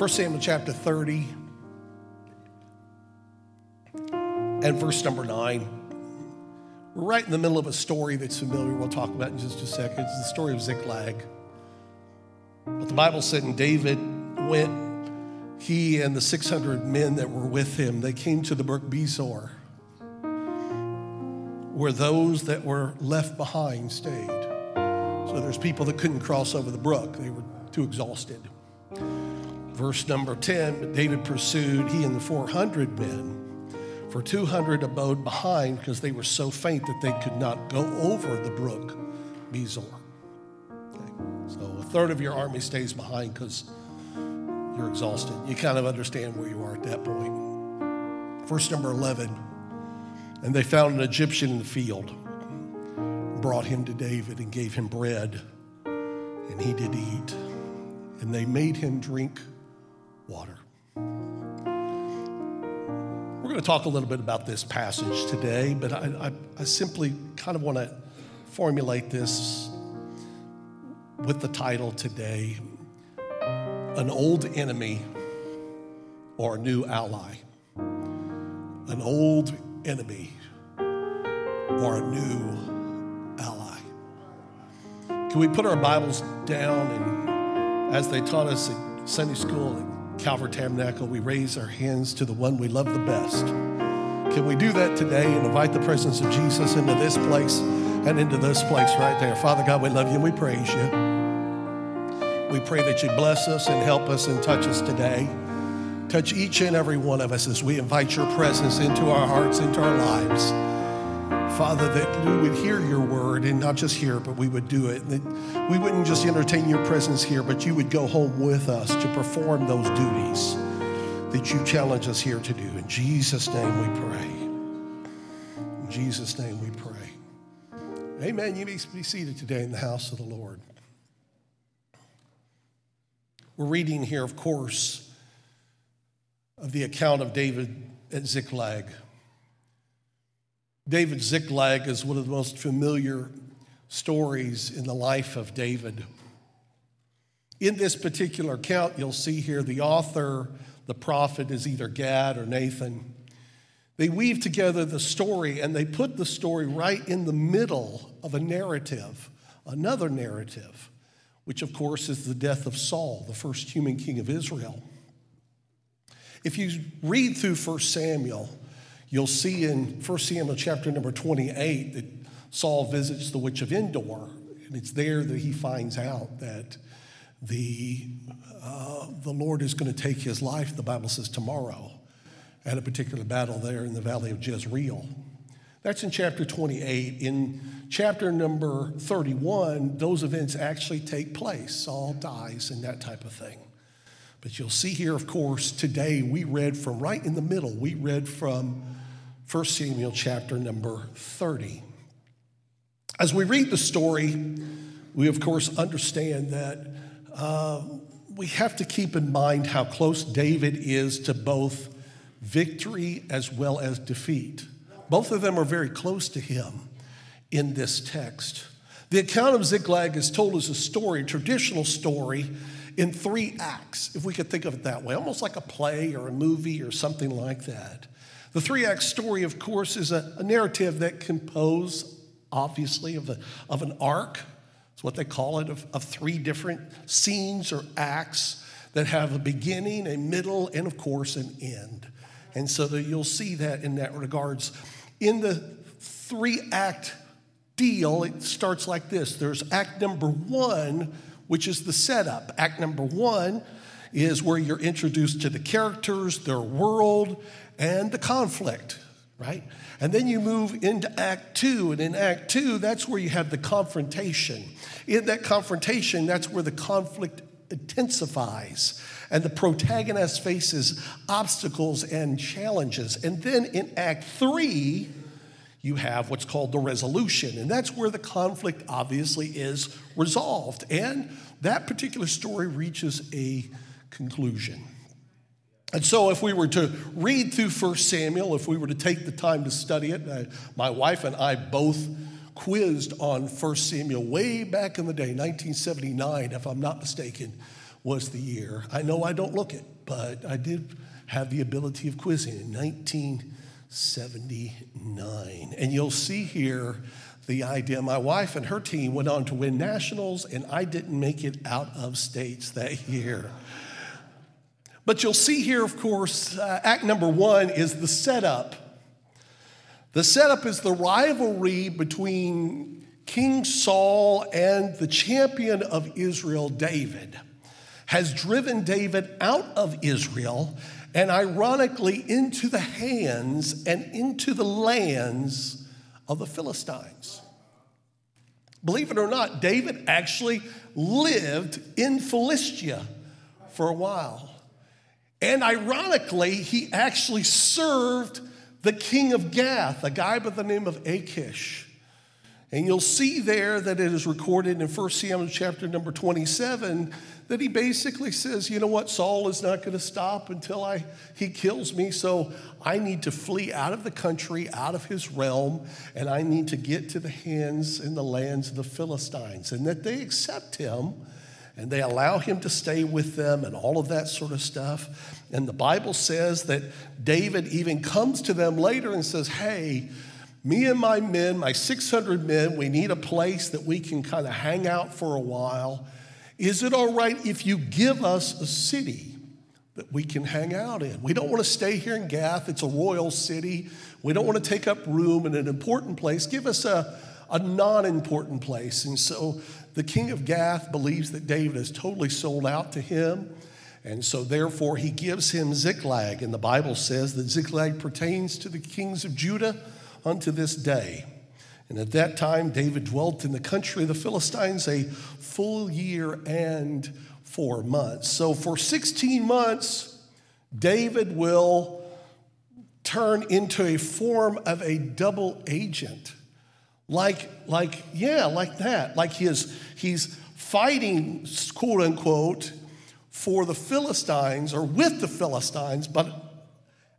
1 Samuel chapter 30 and verse number 9. We're right in the middle of a story that's familiar, we'll talk about in just a second. It's the story of Ziklag. But the Bible said, and David went, he and the 600 men that were with him, they came to the brook Besor, where those that were left behind stayed. So there's people that couldn't cross over the brook, they were too exhausted. Verse number 10 David pursued, he and the 400 men. For 200 abode behind because they were so faint that they could not go over the brook Besor. Okay. So a third of your army stays behind because you're exhausted. You kind of understand where you are at that point. Verse number 11 And they found an Egyptian in the field, brought him to David, and gave him bread, and he did eat. And they made him drink water. We're going to talk a little bit about this passage today, but I, I, I simply kind of want to formulate this with the title today An Old Enemy or a New Ally. An old enemy or a new ally. Can we put our Bibles down and as they taught us at Sunday school Calvary Tabernacle, we raise our hands to the one we love the best. Can we do that today and invite the presence of Jesus into this place and into this place right there? Father God, we love you and we praise you. We pray that you bless us and help us and touch us today. Touch each and every one of us as we invite your presence into our hearts, into our lives. Father, that we would hear your word and not just hear, but we would do it. We wouldn't just entertain your presence here, but you would go home with us to perform those duties that you challenge us here to do. In Jesus' name we pray. In Jesus' name we pray. Amen. You may be seated today in the house of the Lord. We're reading here, of course, of the account of David at Ziklag. David Ziklag is one of the most familiar stories in the life of David. In this particular account, you'll see here the author, the prophet, is either Gad or Nathan. They weave together the story and they put the story right in the middle of a narrative, another narrative, which of course is the death of Saul, the first human king of Israel. If you read through 1 Samuel, You'll see in 1 Samuel chapter number 28 that Saul visits the witch of Endor, and it's there that he finds out that the, uh, the Lord is going to take his life, the Bible says, tomorrow at a particular battle there in the valley of Jezreel. That's in chapter 28. In chapter number 31, those events actually take place. Saul dies and that type of thing. But you'll see here, of course, today we read from right in the middle, we read from 1 Samuel chapter number 30. As we read the story, we of course understand that uh, we have to keep in mind how close David is to both victory as well as defeat. Both of them are very close to him in this text. The account of Ziklag is told as a story, a traditional story, in three acts, if we could think of it that way, almost like a play or a movie or something like that. The three act story, of course, is a, a narrative that composes, obviously, of, a, of an arc. It's what they call it, of, of three different scenes or acts that have a beginning, a middle, and of course, an end. And so you'll see that in that regards. In the three act deal, it starts like this there's act number one, which is the setup. Act number one is where you're introduced to the characters, their world, and the conflict, right? And then you move into Act Two, and in Act Two, that's where you have the confrontation. In that confrontation, that's where the conflict intensifies and the protagonist faces obstacles and challenges. And then in Act Three, you have what's called the resolution, and that's where the conflict obviously is resolved. And that particular story reaches a conclusion. And so, if we were to read through 1 Samuel, if we were to take the time to study it, uh, my wife and I both quizzed on 1 Samuel way back in the day, 1979, if I'm not mistaken. was the year. I know I don't look it, but I did have the ability of quizzing in 1979. And you'll see here the idea my wife and her team went on to win nationals, and I didn't make it out of states that year. But you'll see here, of course, uh, act number one is the setup. The setup is the rivalry between King Saul and the champion of Israel, David, has driven David out of Israel and ironically into the hands and into the lands of the Philistines. Believe it or not, David actually lived in Philistia for a while. And ironically, he actually served the king of Gath, a guy by the name of Achish. And you'll see there that it is recorded in 1 Samuel chapter number 27 that he basically says, you know what, Saul is not going to stop until I, he kills me, so I need to flee out of the country, out of his realm, and I need to get to the hands and the lands of the Philistines. And that they accept him and they allow him to stay with them and all of that sort of stuff. And the Bible says that David even comes to them later and says, Hey, me and my men, my 600 men, we need a place that we can kind of hang out for a while. Is it all right if you give us a city that we can hang out in? We don't want to stay here in Gath, it's a royal city. We don't want to take up room in an important place. Give us a, a non important place. And so the king of Gath believes that David is totally sold out to him. And so, therefore, he gives him Ziklag. And the Bible says that Ziklag pertains to the kings of Judah unto this day. And at that time, David dwelt in the country of the Philistines a full year and four months. So, for 16 months, David will turn into a form of a double agent. Like, like, yeah, like that. Like he is, he's fighting, quote unquote, for the Philistines or with the Philistines, but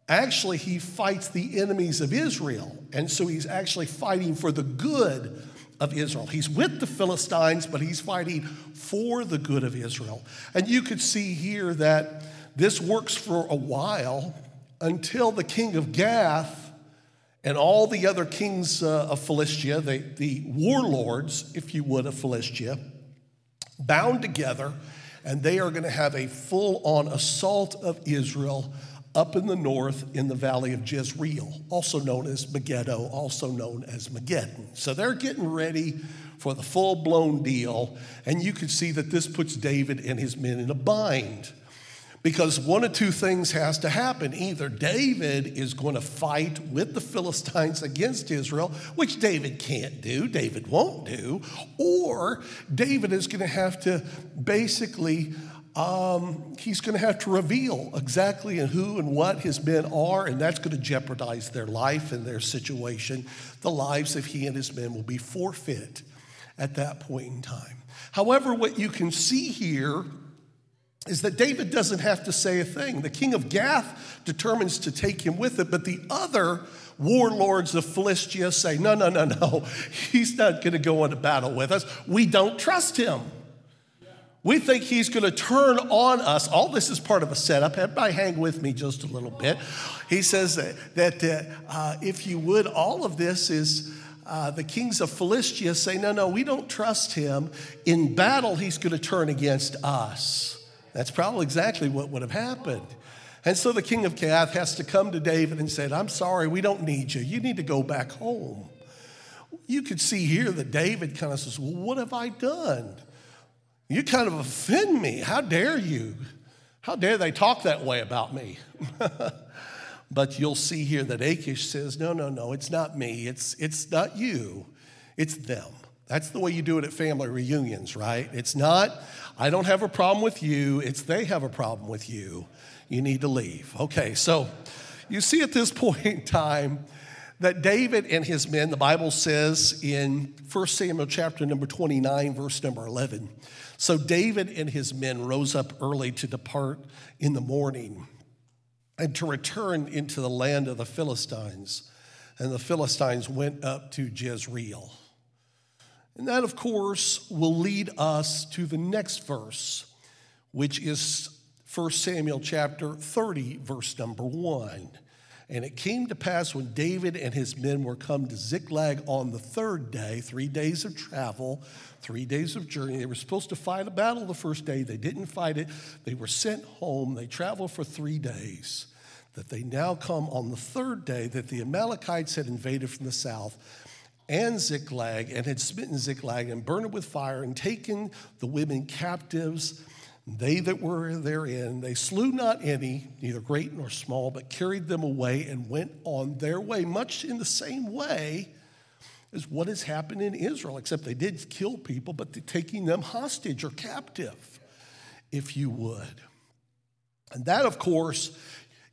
actually he fights the enemies of Israel. And so he's actually fighting for the good of Israel. He's with the Philistines, but he's fighting for the good of Israel. And you could see here that this works for a while until the king of Gath and all the other kings uh, of Philistia, the, the warlords, if you would, of Philistia, bound together, and they are going to have a full on assault of Israel up in the north in the valley of Jezreel, also known as Megiddo, also known as Mageddon. So they're getting ready for the full blown deal, and you can see that this puts David and his men in a bind. Because one of two things has to happen. Either David is going to fight with the Philistines against Israel, which David can't do, David won't do, or David is going to have to basically, um, he's going to have to reveal exactly who and what his men are, and that's going to jeopardize their life and their situation. The lives of he and his men will be forfeit at that point in time. However, what you can see here is that David doesn't have to say a thing. The king of Gath determines to take him with it, but the other warlords of Philistia say, no, no, no, no, he's not going to go into battle with us. We don't trust him. We think he's going to turn on us. All this is part of a setup. Everybody hang with me just a little bit. He says that, that uh, uh, if you would, all of this is. Uh, the kings of Philistia say, No, no, we don't trust him. In battle, he's going to turn against us. That's probably exactly what would have happened. And so the king of Gath has to come to David and said, I'm sorry, we don't need you. You need to go back home. You could see here that David kind of says, Well, what have I done? You kind of offend me. How dare you? How dare they talk that way about me? but you'll see here that Achish says, No, no, no, it's not me. It's, it's not you. It's them. That's the way you do it at family reunions, right? It's not, I don't have a problem with you, it's they have a problem with you. You need to leave. Okay, so you see at this point in time that David and his men, the Bible says in 1 Samuel chapter number 29, verse number 11. So David and his men rose up early to depart in the morning and to return into the land of the Philistines. And the Philistines went up to Jezreel. And that, of course, will lead us to the next verse, which is 1 Samuel chapter 30, verse number 1. And it came to pass when David and his men were come to Ziklag on the third day, three days of travel, three days of journey. They were supposed to fight a battle the first day. They didn't fight it. They were sent home. They traveled for three days. That they now come on the third day that the Amalekites had invaded from the south and Ziklag and had smitten Ziklag and burned it with fire and taken the women captives they that were therein, they slew not any, neither great nor small, but carried them away and went on their way, much in the same way as what has happened in Israel, except they did kill people, but taking them hostage or captive, if you would. And that, of course,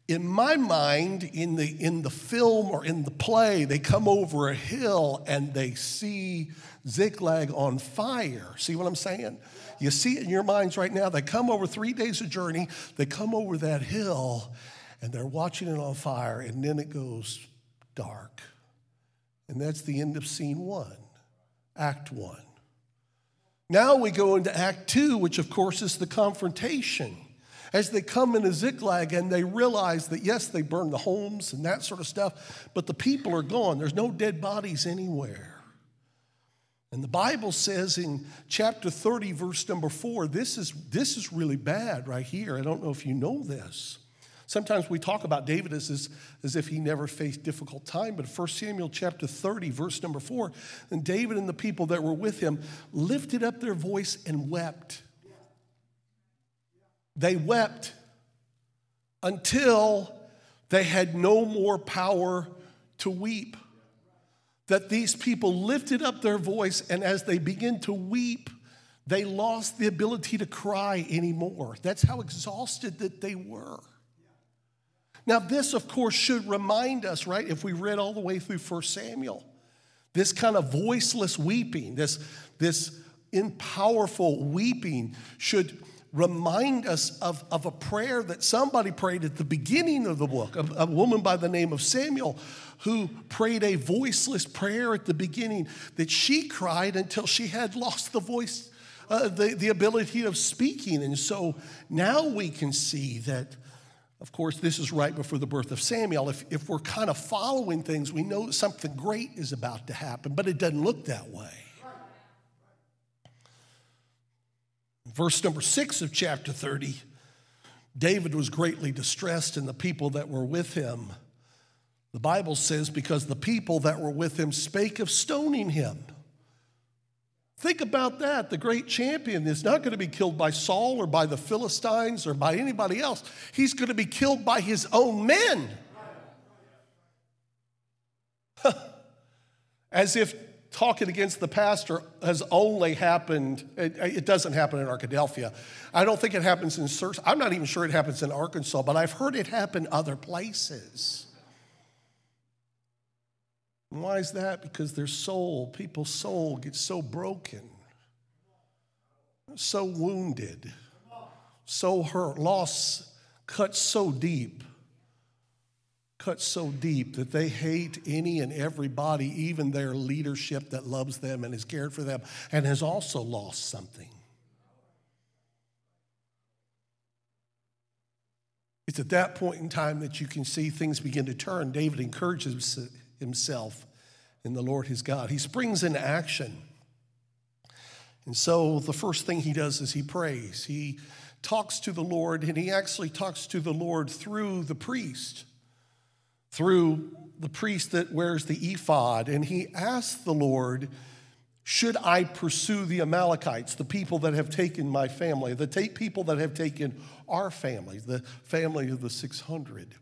in my mind, in the, in the film or in the play, they come over a hill and they see Ziklag on fire. See what I'm saying? You see it in your minds right now. They come over three days of journey, they come over that hill, and they're watching it on fire, and then it goes dark. And that's the end of scene one, act one. Now we go into act two, which of course is the confrontation. As they come into Ziklag and they realize that, yes, they burned the homes and that sort of stuff, but the people are gone. There's no dead bodies anywhere. And the Bible says in chapter 30, verse number four, this is, this is really bad right here. I don't know if you know this. Sometimes we talk about David as, as, as if he never faced difficult time, but 1 Samuel chapter 30, verse number 4, and David and the people that were with him lifted up their voice and wept. They wept until they had no more power to weep that these people lifted up their voice, and as they began to weep, they lost the ability to cry anymore. That's how exhausted that they were. Now, this, of course, should remind us, right, if we read all the way through 1 Samuel, this kind of voiceless weeping, this, this impowerful weeping should remind us of, of a prayer that somebody prayed at the beginning of the book, a, a woman by the name of Samuel who prayed a voiceless prayer at the beginning that she cried until she had lost the voice, uh, the, the ability of speaking. And so now we can see that, of course, this is right before the birth of Samuel. If, if we're kind of following things, we know something great is about to happen, but it doesn't look that way. Verse number six of chapter 30 David was greatly distressed, and the people that were with him the Bible says, because the people that were with him spake of stoning him. Think about that. The great champion is not going to be killed by Saul or by the Philistines or by anybody else. He's going to be killed by his own men. As if talking against the pastor has only happened, it, it, doesn't happen in Arkadelphia. I don't think it happens in. I'm not even sure it happens in Arkansas, but I've heard it happen other places. And why is that? Because their soul, people's soul, gets so broken, so wounded, so hurt, loss cuts so deep, cuts so deep that they hate any and everybody, even their leadership that loves them and has cared for them and has also lost something. It's at that point in time that you can see things begin to turn. David encourages himself in the Lord his God. He springs into action. And so the first thing he does is he prays. He talks to the Lord, and he actually talks to the Lord through the priest, through the priest that wears the ephod. And he asked the Lord, Should I pursue the Amalekites, the people that have taken my family, the people that have taken our family, the family of the 600?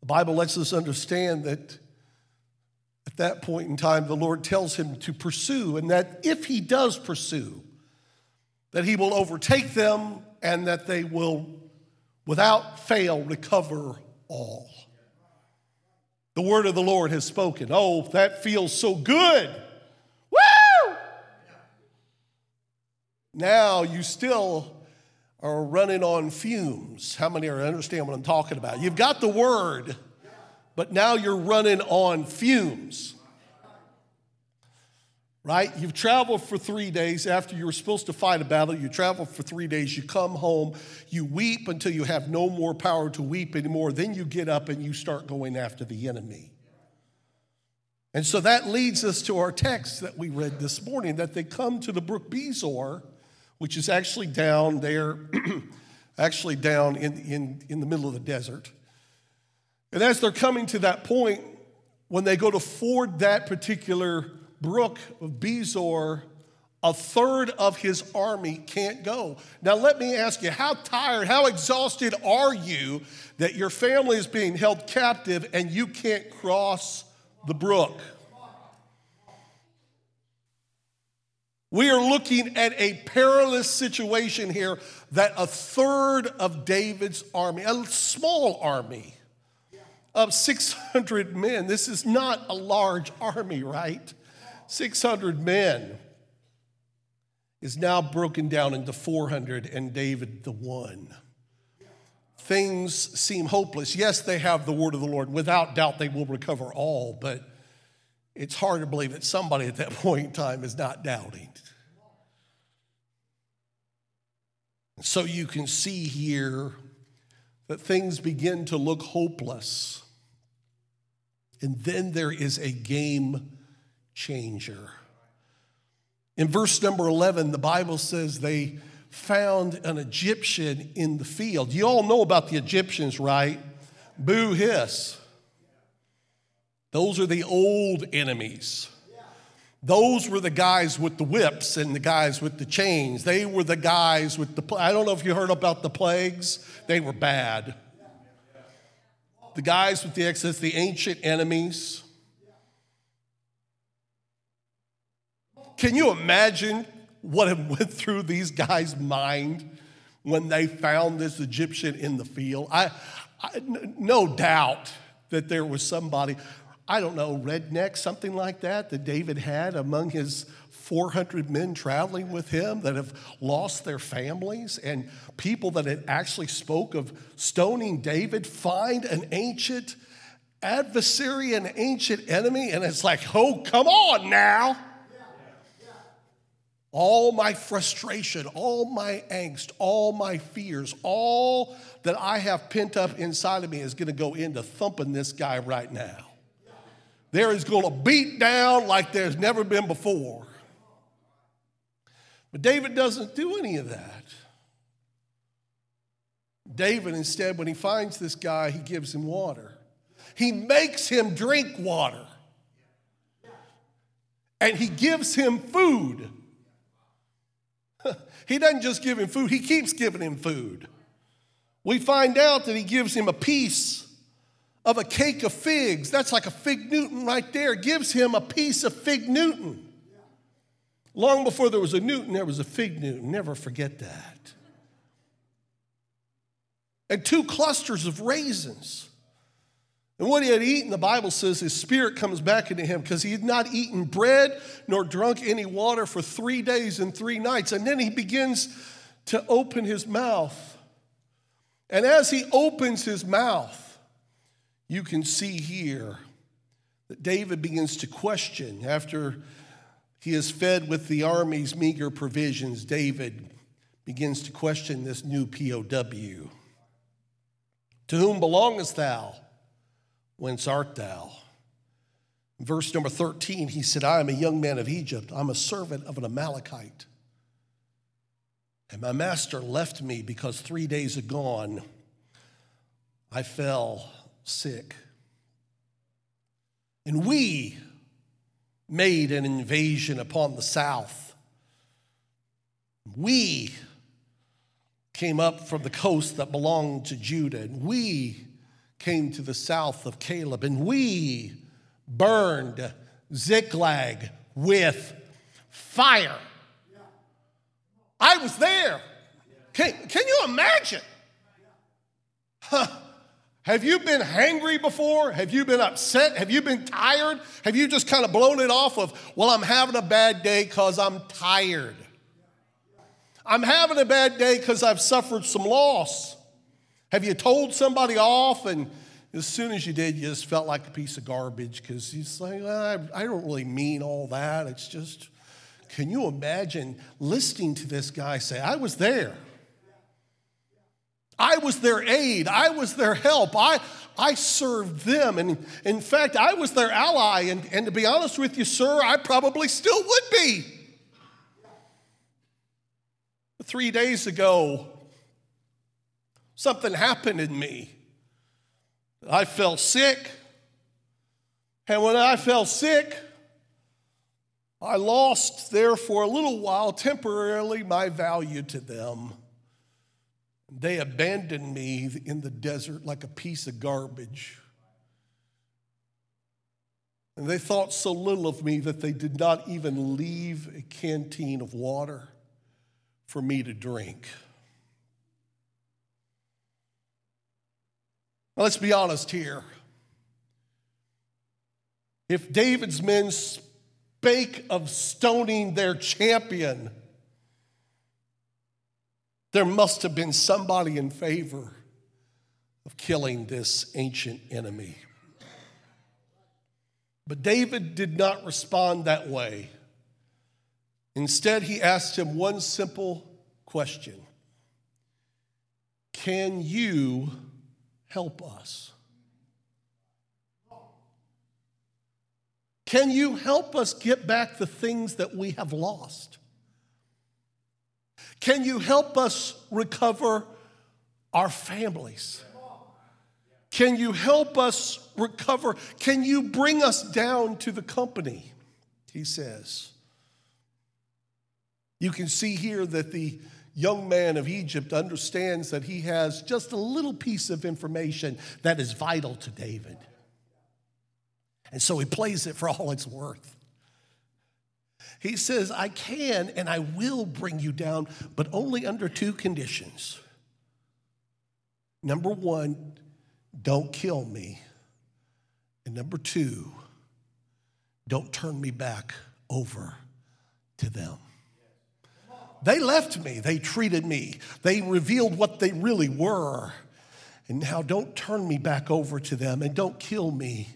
The Bible lets us understand that at that point in time, the Lord tells him to pursue, and that if he does pursue, that he will overtake them and that they will, without fail, recover all. The word of the Lord has spoken. Oh, that feels so good. Woo! Now you still are running on fumes. How many are understand what I'm talking about? You've got the word but now you're running on fumes. Right? You've traveled for three days after you were supposed to fight a battle. You travel for three days. You come home. You weep until you have no more power to weep anymore. Then you get up and you start going after the enemy. And so that leads us to our text that we read this morning that they come to the brook Besor, which is actually down there, actually down in, in, in the middle of the desert. And as they're coming to that point, when they go to ford that particular brook of Besor, a third of his army can't go. Now, let me ask you, how tired, how exhausted are you that your family is being held captive and you can't cross the brook? We are looking at a perilous situation here that a third of David's army, a small army of 600 men, this is not a large army, right? 600 men is now broken down into 400 and David the one. Things seem hopeless. Yes, they have the word of the Lord. Without doubt, they will recover all, but it's hard to believe that somebody at that point in time is not doubting. So you can see here that things begin to look hopeless. And then there is a game changer. In verse number 11, the Bible says they found an Egyptian in the field. You all know about the Egyptians, right? Boo hiss. Those are the old enemies. Those were the guys with the whips and the guys with the chains. They were the guys with the, I don't know if you heard about the plagues, they were bad. The guys with the excess, the ancient enemies. Can you imagine what went through these guys' mind when they found this Egyptian in the field? I, I no doubt that there was somebody, I don't know, redneck, something like that, that David had among his 400 men traveling with him that have lost their families and people that had actually spoke of stoning David find an ancient adversary, an ancient enemy, and it's like, oh, come on now all my frustration, all my angst, all my fears, all that I have pent up inside of me is going to go into thumping this guy right now. There is going to beat down like there's never been before. But David doesn't do any of that. David, instead, when he finds this guy, he gives him water. He makes him drink water. And he gives him food. he doesn't just give him food, he keeps giving him food. We find out that he gives him a piece of a cake of figs. That's like a fig Newton right there. Gives him a piece of fig Newton. Long before there was a Newton, there was a fig Newton. Never forget that. And two clusters of raisins. And what he had eaten, the Bible says his spirit comes back into him because he had not eaten bread nor drunk any water for three days and three nights. And then he begins to open his mouth. And as he opens his mouth, you can see here that David begins to question after he is fed with the army's meager provisions. David begins to question this new POW. To whom belongest thou? Whence art thou? verse number 13, he said, I am a young man of Egypt. I'm a servant of an Amalekite. And my master left me because three days agone I fell sick. And we made an invasion upon the south. We came up from the coast that belonged to Judah, and we came to the south of Caleb, and we burned Ziklag with fire. I was there. Can, can you imagine? Huh. Have you been hangry before? Have you been upset? Have you been tired? Have you just kind of blown it off of, well, I'm having a bad day because I'm tired? I'm having a bad day because I've suffered some loss. Have you told somebody off and as soon as you did, you just felt like a piece of garbage because you like, well, I, I don't really mean all that. It's just, Can you imagine listening to this guy say, I was there? I was their aid. I was their help. I, I served them. And in fact, I was their ally. And, and to be honest with you, sir, I probably still would be. Three days ago, something happened in me. I fell sick. And when I fell sick, I lost there for a little while temporarily my value to them. They abandoned me in the desert like a piece of garbage. And they thought so little of me that they did not even leave a canteen of water for me to drink. Now, let's be honest here. If David's men spake of stoning their champion, there must have been somebody in favor of killing this ancient enemy. But David did not respond that way. Instead, he asked him one simple question Can you help us? Can you help us get back the things that we have lost? Can you help us recover our families? Can you help us recover? Can you bring us down to the company? He says. You can see here that the young man of Egypt understands that he has just a little piece of information that is vital to David. And so he plays it for all it's worth. He says, I can and I will bring you down, but only under two conditions. Number one, don't kill me. And number two, don't turn me back over to them. They left me, they treated me, they revealed what they really were. And now don't turn me back over to them and don't kill me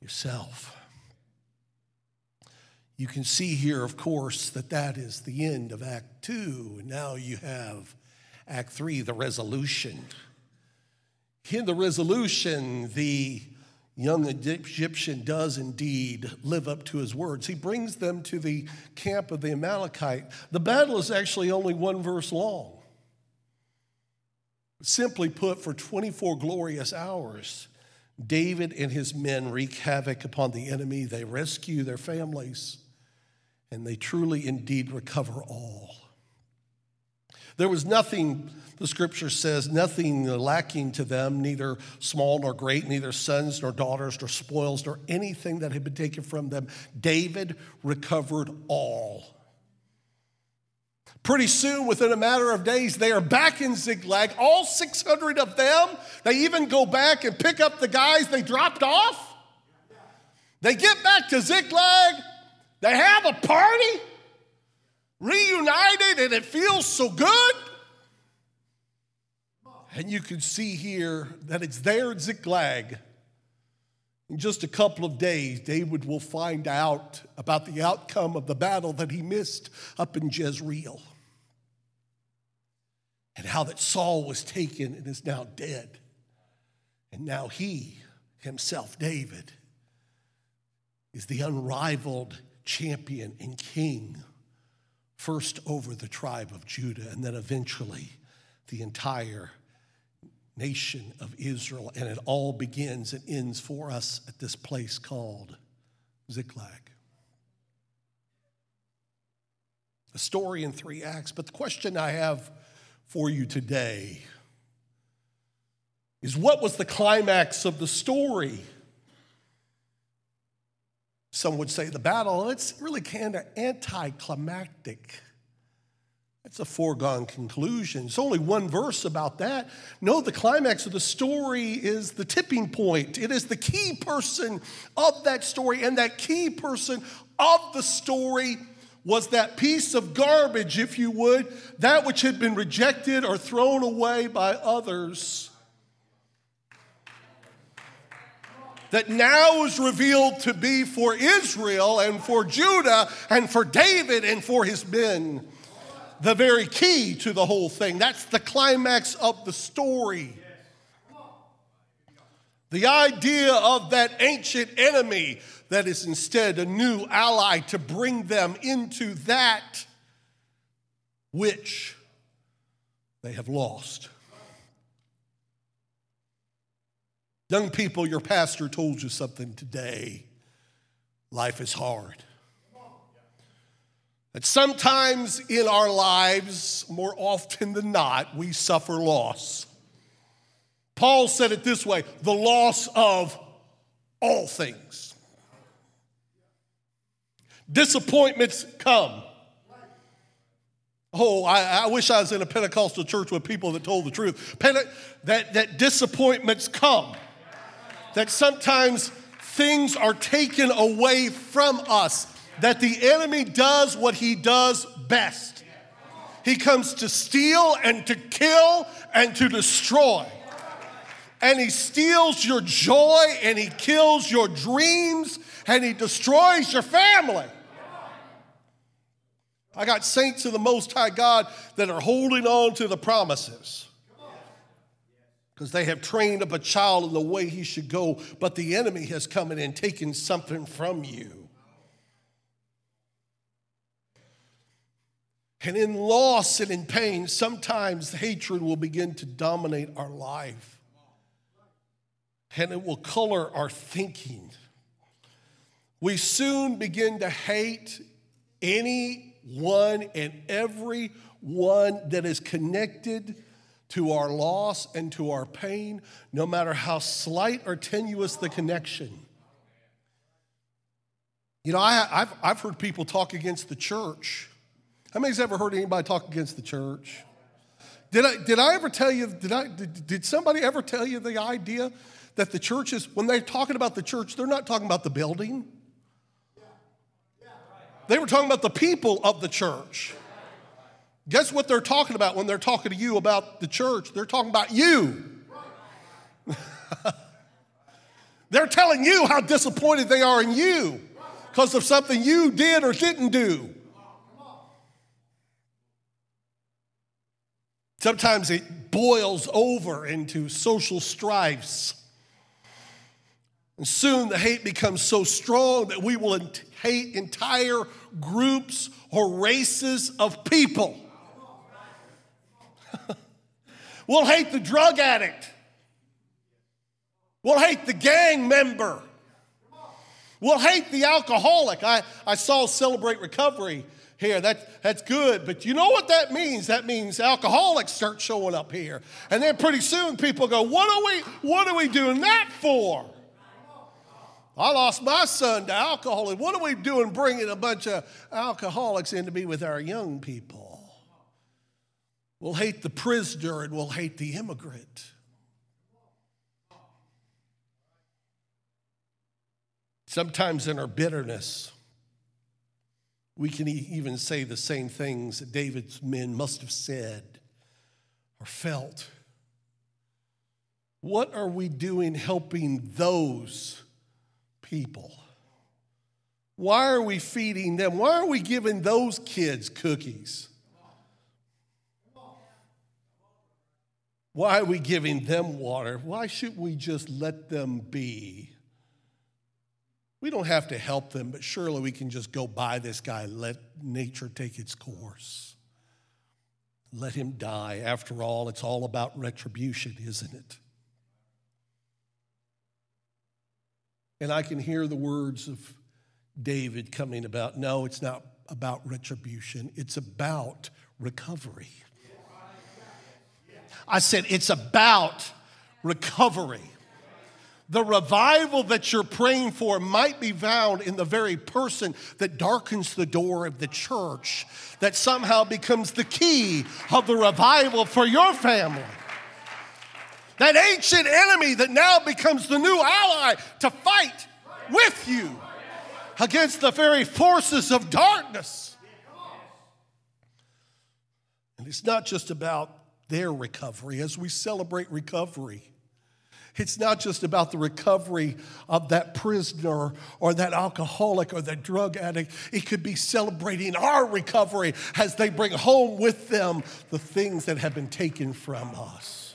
yourself. You can see here, of course, that that is the end of Act Two. And now you have Act Three, the resolution. In the resolution, the young Egyptian does indeed live up to his words. He brings them to the camp of the Amalekite. The battle is actually only one verse long. Simply put, for 24 glorious hours, David and his men wreak havoc upon the enemy. They rescue their families, and they truly indeed recover all. There was nothing, the scripture says, nothing lacking to them, neither small nor great, neither sons nor daughters nor spoils nor anything that had been taken from them. David recovered all. Pretty soon, within a matter of days, they are back in Ziklag, all 600 of them. They even go back and pick up the guys they dropped off. They get back to Ziklag, they have a party, reunited, and it feels so good. And you can see here that it's there at Ziklag. In just a couple of days, David will find out about the outcome of the battle that he missed up in Jezreel and how that Saul was taken and is now dead. And now he himself, David, is the unrivaled champion and king, first over the tribe of Judah, and then eventually the entire nation of Israel. And it all begins and ends for us at this place called Ziklag. A story in three acts, but the question I have for you today is what was the climax of the story? Some would say the battle, and it's really kind of anticlimactic. It's a foregone conclusion. It's only one verse about that. No, the climax of the story is the tipping point. It is the key person of that story, and that key person of the story was that piece of garbage, if you would, that which had been rejected or thrown away by others. That now is revealed to be for Israel and for Judah and for David and for his men. The very key to the whole thing. That's the climax of the story. The idea of that ancient enemy that is instead a new ally to bring them into that which they have lost. Young people, your pastor told you something today. Life is hard. That sometimes in our lives, more often than not, we suffer loss. Paul said it this way the loss of all things. Disappointments come. Oh, I, I, wish I was in a Pentecostal church with people that told the truth. Pente- that, that disappointments come that sometimes things are taken away from us, that the enemy does what he does best. He comes to steal and to kill and to destroy. And he steals your joy and he kills your dreams and he destroys your family. I got saints of the Most High God that are holding on to the promises because they have trained up a child in the way he should go, but the enemy has come in and taken something from you. And in loss and in pain, sometimes hatred will begin to dominate our life. And it will color our thinking. We soon begin to hate anyone and every one that is connected to our loss and to our pain, no matter how slight or tenuous the connection. You know, I, have I've heard people talk against the church. How many's ever heard anybody talk against the church? Did I, did I ever tell you, did, I, did, did somebody ever tell you the idea that the church is, when they're talking about the church, they're not talking about the building? They were talking about the people of the church. Guess what they're talking about when they're talking to you about the church? They're talking about you. they're telling you how disappointed they are in you because of something you did or didn't do. Sometimes it boils over into social strifes. And soon the hate becomes so strong that we will hate entire groups or races of people. We'll hate the drug addict. We'll hate the gang member. We'll hate the alcoholic. I, I saw Celebrate Recovery here. That, that's good. But you know what that means? That means alcoholics start showing up here. And then pretty soon people go, what are we, what are we doing that for? I lost my son to alcohol. what are we doing bringing a bunch of alcoholics in to be with our young people? We'll hate the prisoner and we'll hate the immigrant. Sometimes in our bitterness, we can even say the same things that David's men must have said or felt. What are we doing helping those people? Why are we feeding them? Why are we giving those kids cookies? Why are we giving them water? Why should we just let them be? We don't have to help them, but surely we can just go by this guy, let nature take its course. Let him die. After all, it's all about retribution, isn't it? And I can hear the words of David coming about no, it's not about retribution, it's about recovery. I said, it's about recovery. The revival that you're praying for might be found in the very person that darkens the door of the church, that somehow becomes the key of the revival for your family. That ancient enemy that now becomes the new ally to fight with you against the very forces of darkness. And it's not just about their recovery, as we celebrate recovery, It's not just about the recovery of that prisoner or that alcoholic or that drug addict. It could be celebrating our recovery as they bring home with them the things that have been taken from us.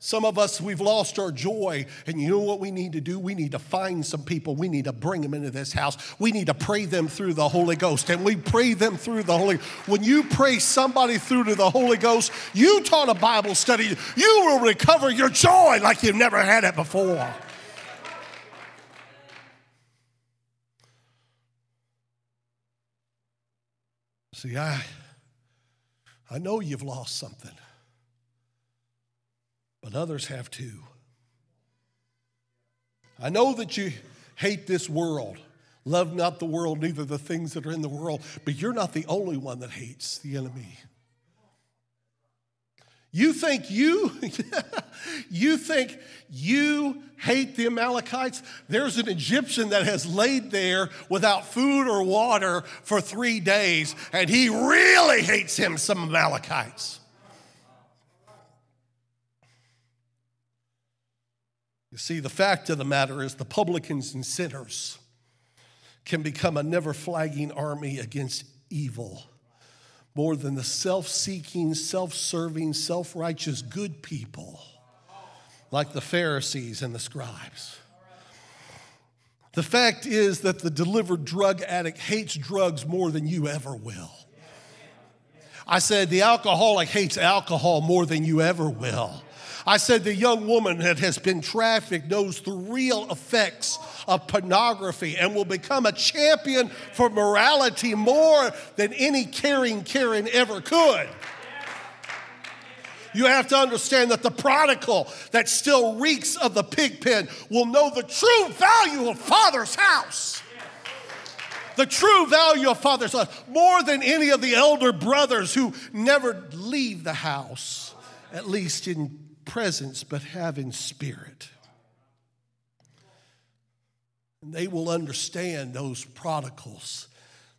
Some of us, we've lost our joy. And you know what we need to do? We need to find some people. We need to bring them into this house. We need to pray them through the Holy Ghost. And we pray them through the Holy When you pray somebody through to the Holy Ghost, you taught a Bible study, you will recover your joy like you've never had it before. See, I, I know you've lost something but others have too. I know that you hate this world. Love not the world, neither the things that are in the world, but you're not the only one that hates the enemy. You think you you think you hate the Amalekites? There's an Egyptian that has laid there without food or water for 3 days and he really hates him some Amalekites. You see, the fact of the matter is the publicans and sinners can become a never flagging army against evil more than the self seeking, self serving, self righteous good people like the Pharisees and the scribes. The fact is that the delivered drug addict hates drugs more than you ever will. I said the alcoholic hates alcohol more than you ever will. I said the young woman that has been trafficked knows the real effects of pornography and will become a champion for morality more than any caring Karen ever could. You have to understand that the prodigal that still reeks of the pig pen will know the true value of Father's house. The true value of Father's house more than any of the elder brothers who never leave the house, at least in presence, but have in spirit. And they will understand, those prodigals,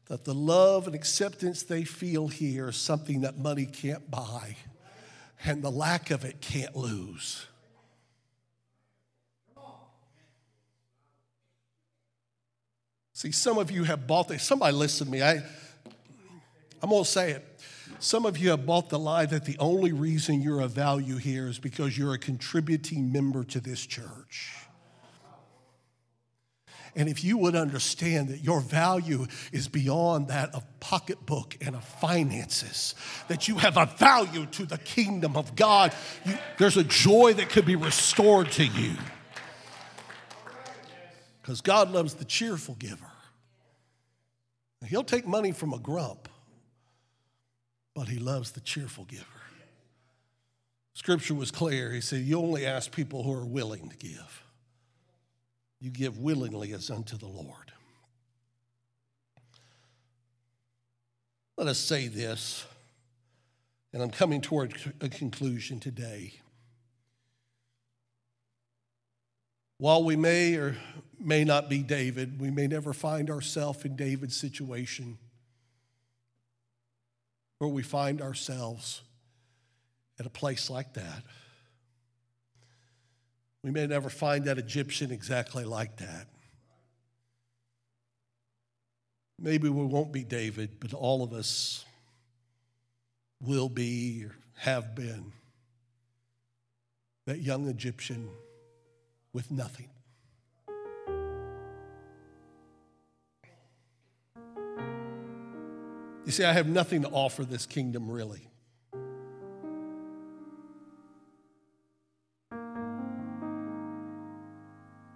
that the love and acceptance they feel here is something that money can't buy, and the lack of it can't lose. See, some of you have bought this. Somebody listen to me. I, I'm going to say it. Some of you have bought the lie that the only reason you're of value here is because you're a contributing member to this church. And if you would understand that your value is beyond that of pocketbook and of finances, that you have a value to the kingdom of God, you, there's a joy that could be restored to you. Because God loves the cheerful giver. He'll take money from a grump but he loves the cheerful giver. Scripture was clear. He said, You only ask people who are willing to give. You give willingly as unto the Lord. Let us say this, and I'm coming toward a conclusion today. While we may or may not be David, we may never find ourselves in David's situation where we find ourselves at a place like that. We may never find that Egyptian exactly like that. Maybe we won't be David, but all of us will be or have been that young Egyptian with nothing. You see, I have nothing to offer this kingdom really.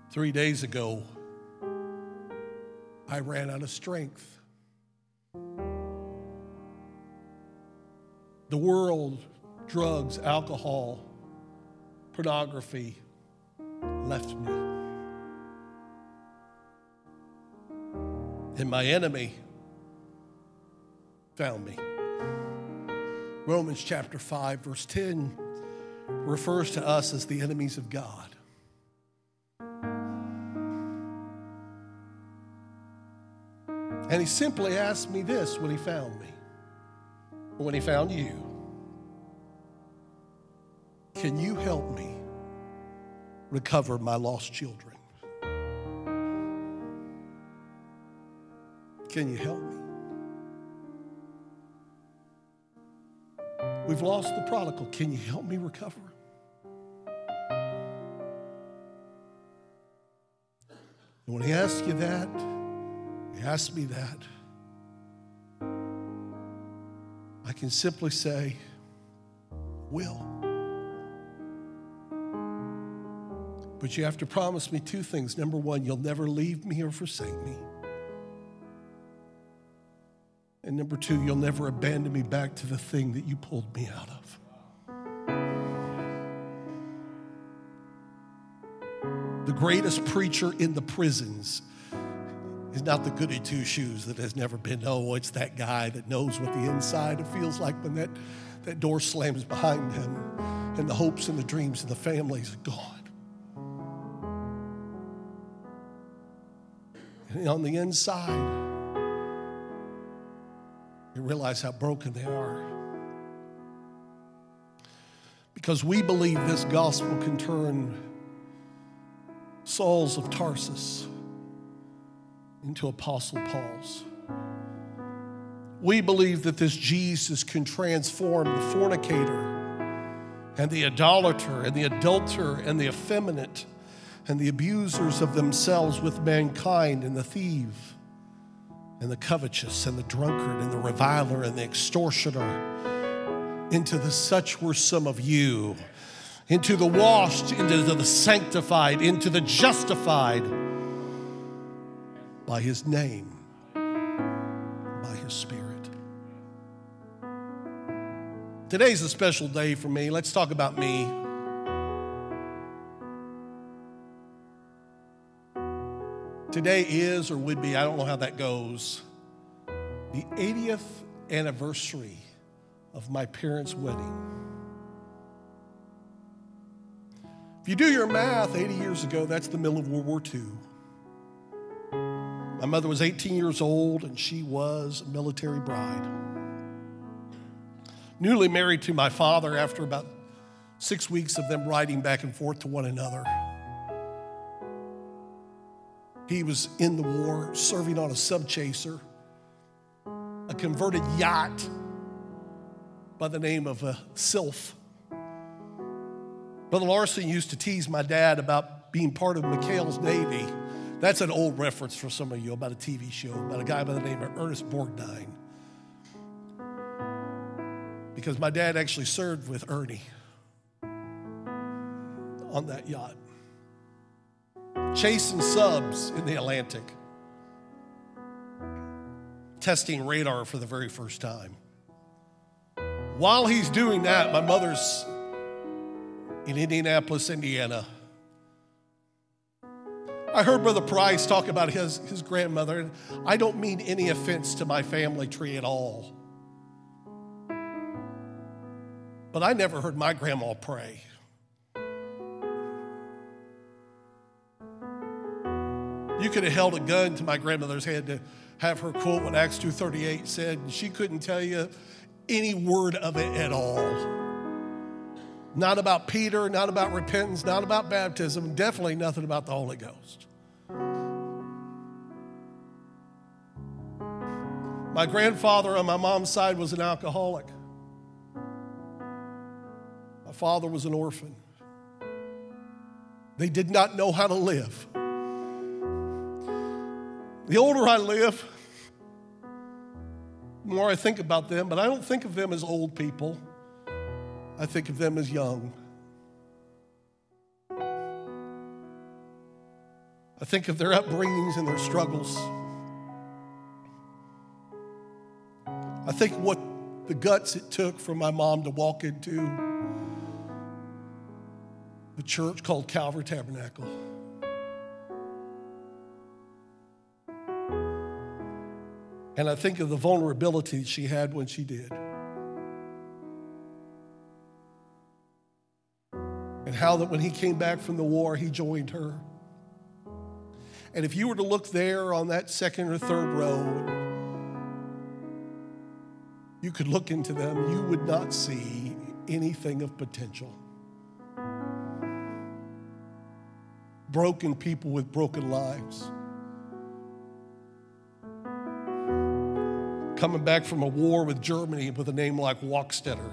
Three days ago, I ran out of strength. The world, drugs, alcohol, pornography left me. And my enemy found me. Romans chapter 5, verse 10 refers to us as the enemies of God. And he simply asked me this when he found me, when he found you. Can you help me recover my lost children? Can you help me? We've lost the prodigal. Can you help me recover? And when he asks you that, he asks me that, I can simply say, Will. But you have to promise me two things. Number one, you'll never leave me or forsake me. And number two, you'll never abandon me back to the thing that you pulled me out of. The greatest preacher in the prisons is not the goody two shoes that has never been. Oh, it's that guy that knows what the inside feels like when that, that door slams behind him and the hopes and the dreams of the families are gone. And on the inside, realize how broken they are. Because we believe this gospel can turn Sauls of Tarsus into Apostle Paul's. We believe that this Jesus can transform the fornicator and the idolater and the adulterer and the effeminate and the abusers of themselves with mankind and the thief and the covetous and the drunkard and the reviler and the extortioner. Into the such were some of you. Into the washed into the sanctified into the justified. By his name by his spirit. Today's a special day for me. Let's talk about me Today is or would be, I don't know how that goes, the 80th anniversary of my parents' wedding. If you do your math, 80 years ago, that's the middle of World War II. My mother was 18 years old and she was a military bride. Newly married to my father after about six weeks of them riding back and forth to one another. He was in the war, serving on a subchaser, a converted yacht by the name of a Sylph. Brother Larson used to tease my dad about being part of McHale's Navy. That's an old reference for some of you about a TV show about a guy by the name of Ernest Borgnine. Because my dad actually served with Ernie on that yacht chasing subs in the Atlantic, testing radar for the very first time. While he's doing that, my mother's in Indianapolis, Indiana. I heard Brother Price talk about his, his grandmother, and I don't mean any offense to my family tree at all. But I never heard my grandma pray. You could have held a gun to my grandmother's head to have her quote what Acts 2.38 said. And she couldn't tell you any word of it at all. Not about Peter, not about repentance, not about baptism, definitely nothing about the Holy Ghost. My grandfather on my mom's side was an alcoholic. My father was an orphan. They did not know how to live. The older I live, the more I think about them, but I don't think of them as old people. I think of them as young. I think of their upbringings and their struggles. I think what the guts it took for my mom to walk into the church called Calvary Tabernacle. And I think of the vulnerability she had when she did. And how that when he came back from the war, he joined her. And if you were to look there on that second or third row, you could look into them, you would not see anything of potential. Broken people with broken lives. Coming back from a war with Germany with a name like Wachtstetter.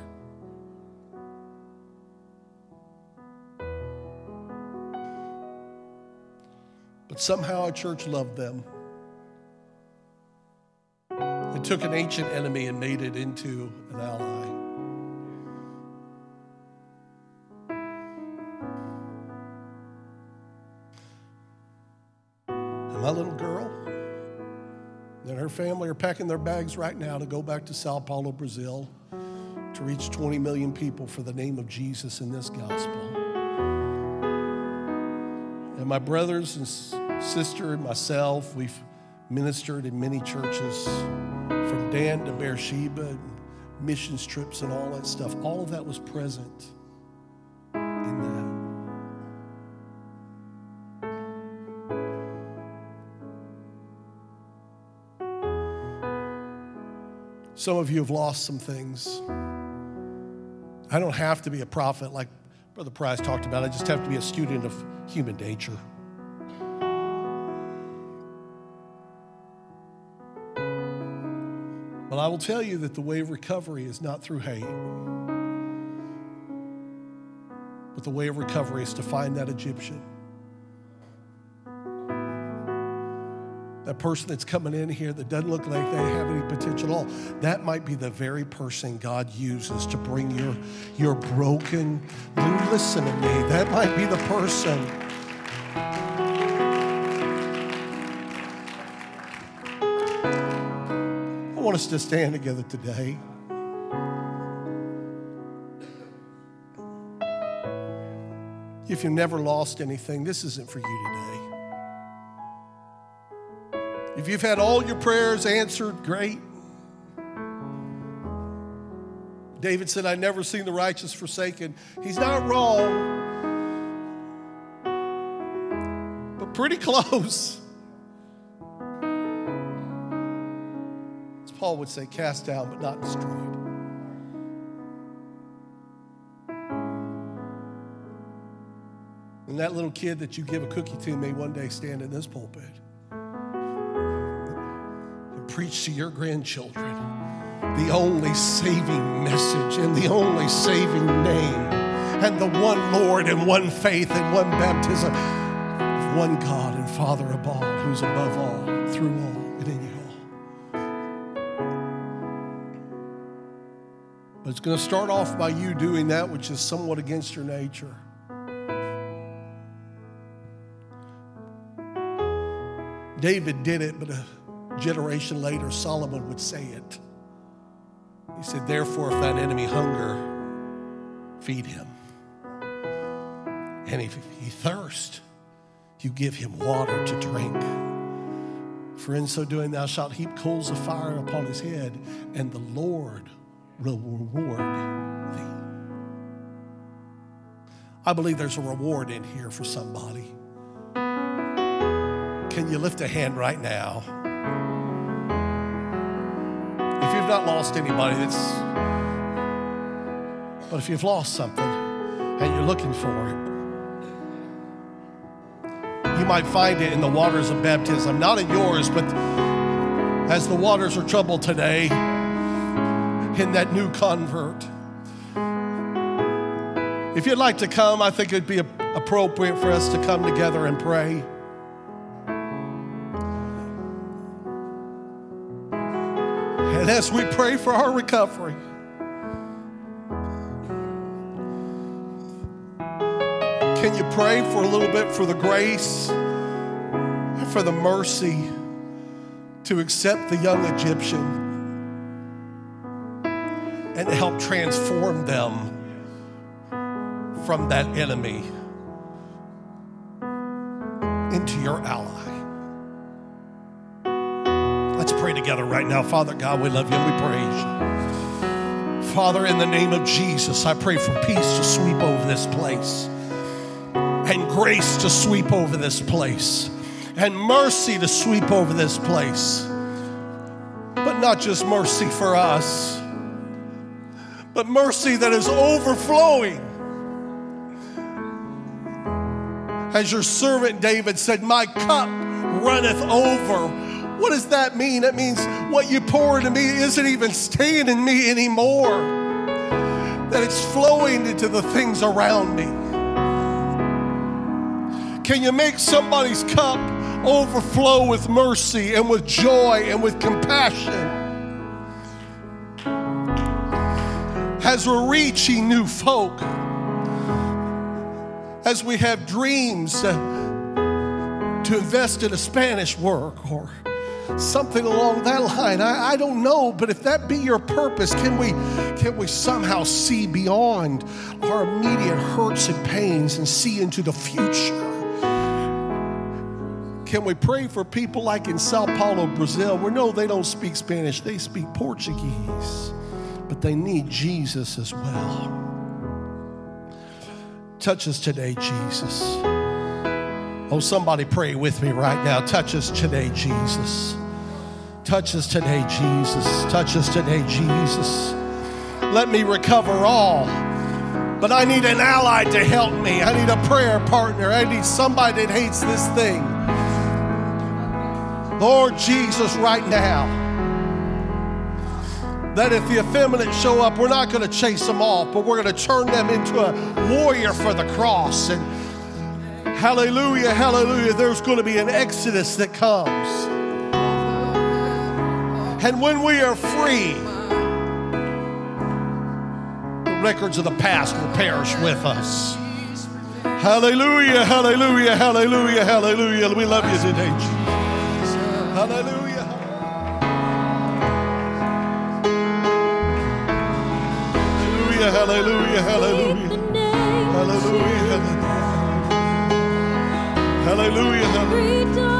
But somehow our church loved them. It took an ancient enemy and made it into an ally. Packing their bags right now to go back to Sao Paulo, Brazil, to reach 20 million people for the name of Jesus in this gospel. And my brothers and sister and myself, we've ministered in many churches from Dan to Beersheba, and missions trips and all that stuff. All of that was present Some of you have lost some things. I don't have to be a prophet like Brother Price talked about. I just have to be a student of human nature. But I will tell you that the way of recovery is not through hate. But the way of recovery is to find that Egyptian. That person that's coming in here that doesn't look like they have any potential at all, that might be the very person God uses to bring your, your broken, listen to me, that might be the person. I want us to stand together today. If you've never lost anything, this isn't for you today. If you've had all your prayers answered, great. David said, I've never seen the righteous forsaken. He's not wrong, but pretty close. As Paul would say, cast down, but not destroyed. And that little kid that you give a cookie to may one day stand in this pulpit preach to your grandchildren the only saving message and the only saving name and the one Lord and one faith and one baptism of one God and Father of all, who's above all, through all, and in all. But it's going to start off by you doing that which is somewhat against your nature. David did it, but. Uh, generation later, Solomon would say it. He said, Therefore, if that enemy hunger, feed him. And if he thirst, you give him water to drink. For in so doing, thou shalt heap coals of fire upon his head, and the Lord will reward thee. I believe there's a reward in here for somebody. Can you lift a hand right now? Not lost anybody, that's. But if you've lost something and you're looking for it, you might find it in the waters of baptism, not in yours, but as the waters are troubled today, in that new convert. If you'd like to come, I think it'd be appropriate for us to come together and pray. And as we pray for our recovery, can you pray for a little bit for the grace and for the mercy to accept the young Egyptian and to help transform them from that enemy into your ally? Pray together right now. Father God, we love you and we praise you. Father, in the name of Jesus, I pray for peace to sweep over this place and grace to sweep over this place and mercy to sweep over this place. But not just mercy for us, but mercy that is overflowing As your servant David said, My cup runneth over. What does that mean? It means what you pour into me isn't even staying in me anymore, that it's flowing into the things around me. Can you make somebody's cup overflow with mercy and with joy and with compassion? As we're reaching new folk, as we have dreams to invest in a Spanish work or something along that line. I, I, don't know, but if that be your purpose, can we can we somehow see beyond our immediate hurts and pains and see into the future? Can we pray for people like in Sao Paulo, Brazil? We know they don't speak Spanish, they speak Portuguese, but they need Jesus as well. Touch us today, Jesus. Oh, somebody pray with me right now. Touch us today, Jesus. Touch us today, Jesus. Touch us today, Jesus. Let me recover all. But I need an ally to help me. I need a prayer partner. I need somebody that hates this thing. Lord Jesus, right now, that if the effeminate show up, we're not going to chase them off, but we're going to turn them into a warrior for the cross. And hallelujah, hallelujah, there's going to be an exodus that comes. And when we are free, the records of the past will perish with us. Hallelujah, hallelujah, hallelujah, hallelujah. We love you today, Jesus. Hallelujah. Hallelujah, hallelujah, hallelujah. Hallelujah, hallelujah. Hallelujah,